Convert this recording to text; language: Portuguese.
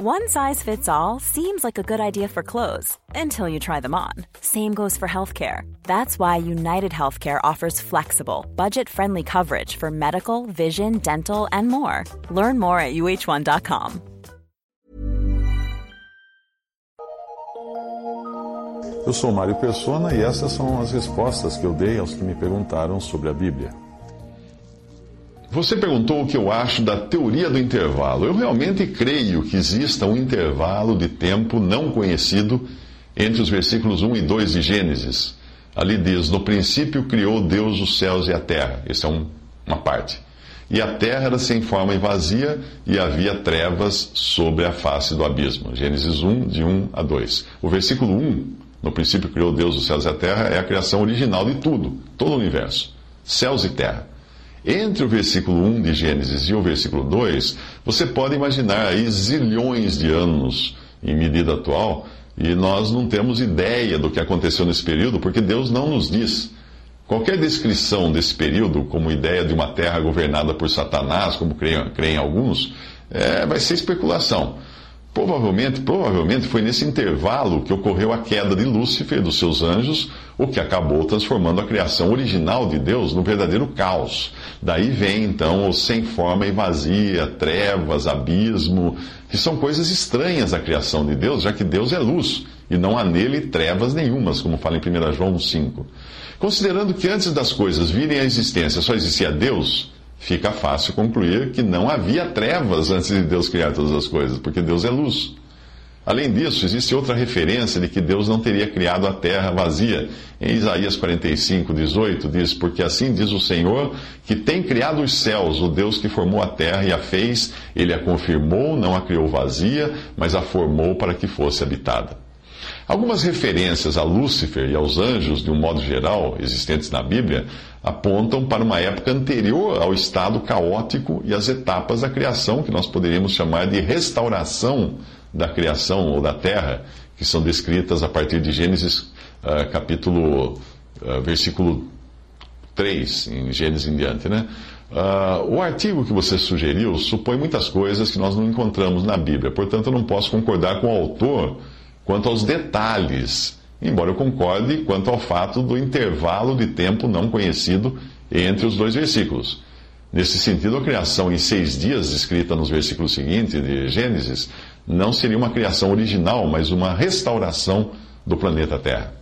One size fits all seems like a good idea for clothes until you try them on. Same goes for healthcare. That's why United Healthcare offers flexible, budget friendly coverage for medical, vision, dental, and more. Learn more at uh1.com. Eu sou Mário Persona e essas são as respostas que eu dei aos que me perguntaram sobre a Bíblia. Você perguntou o que eu acho da teoria do intervalo. Eu realmente creio que exista um intervalo de tempo não conhecido entre os versículos 1 e 2 de Gênesis. Ali diz: No princípio criou Deus os céus e a terra. Essa é um, uma parte. E a terra era sem forma e vazia, e havia trevas sobre a face do abismo. Gênesis 1, de 1 a 2. O versículo 1, no princípio criou Deus os céus e a terra, é a criação original de tudo, todo o universo. Céus e terra. Entre o versículo 1 de Gênesis e o versículo 2, você pode imaginar aí zilhões de anos em medida atual, e nós não temos ideia do que aconteceu nesse período, porque Deus não nos diz. Qualquer descrição desse período, como ideia de uma terra governada por Satanás, como creem, creem alguns, é, vai ser especulação. Provavelmente, provavelmente foi nesse intervalo que ocorreu a queda de Lúcifer dos seus anjos, o que acabou transformando a criação original de Deus no verdadeiro caos. Daí vem então o sem forma e vazia, trevas, abismo, que são coisas estranhas à criação de Deus, já que Deus é luz e não há nele trevas nenhumas, como fala em 1 João 5. Considerando que antes das coisas virem à existência só existia Deus, fica fácil concluir que não havia trevas antes de Deus criar todas as coisas, porque Deus é luz. Além disso, existe outra referência de que Deus não teria criado a terra vazia. Em Isaías 45, 18, diz: Porque assim diz o Senhor, que tem criado os céus, o Deus que formou a terra e a fez, ele a confirmou, não a criou vazia, mas a formou para que fosse habitada. Algumas referências a Lúcifer e aos anjos, de um modo geral, existentes na Bíblia, apontam para uma época anterior ao estado caótico e às etapas da criação, que nós poderíamos chamar de restauração da criação ou da terra, que são descritas a partir de Gênesis uh, capítulo, uh, versículo 3, em Gênesis em diante, né? Uh, o artigo que você sugeriu supõe muitas coisas que nós não encontramos na Bíblia, portanto eu não posso concordar com o autor quanto aos detalhes, embora eu concorde quanto ao fato do intervalo de tempo não conhecido entre os dois versículos. Nesse sentido, a criação em seis dias, escrita nos versículos seguintes de Gênesis, não seria uma criação original, mas uma restauração do planeta Terra.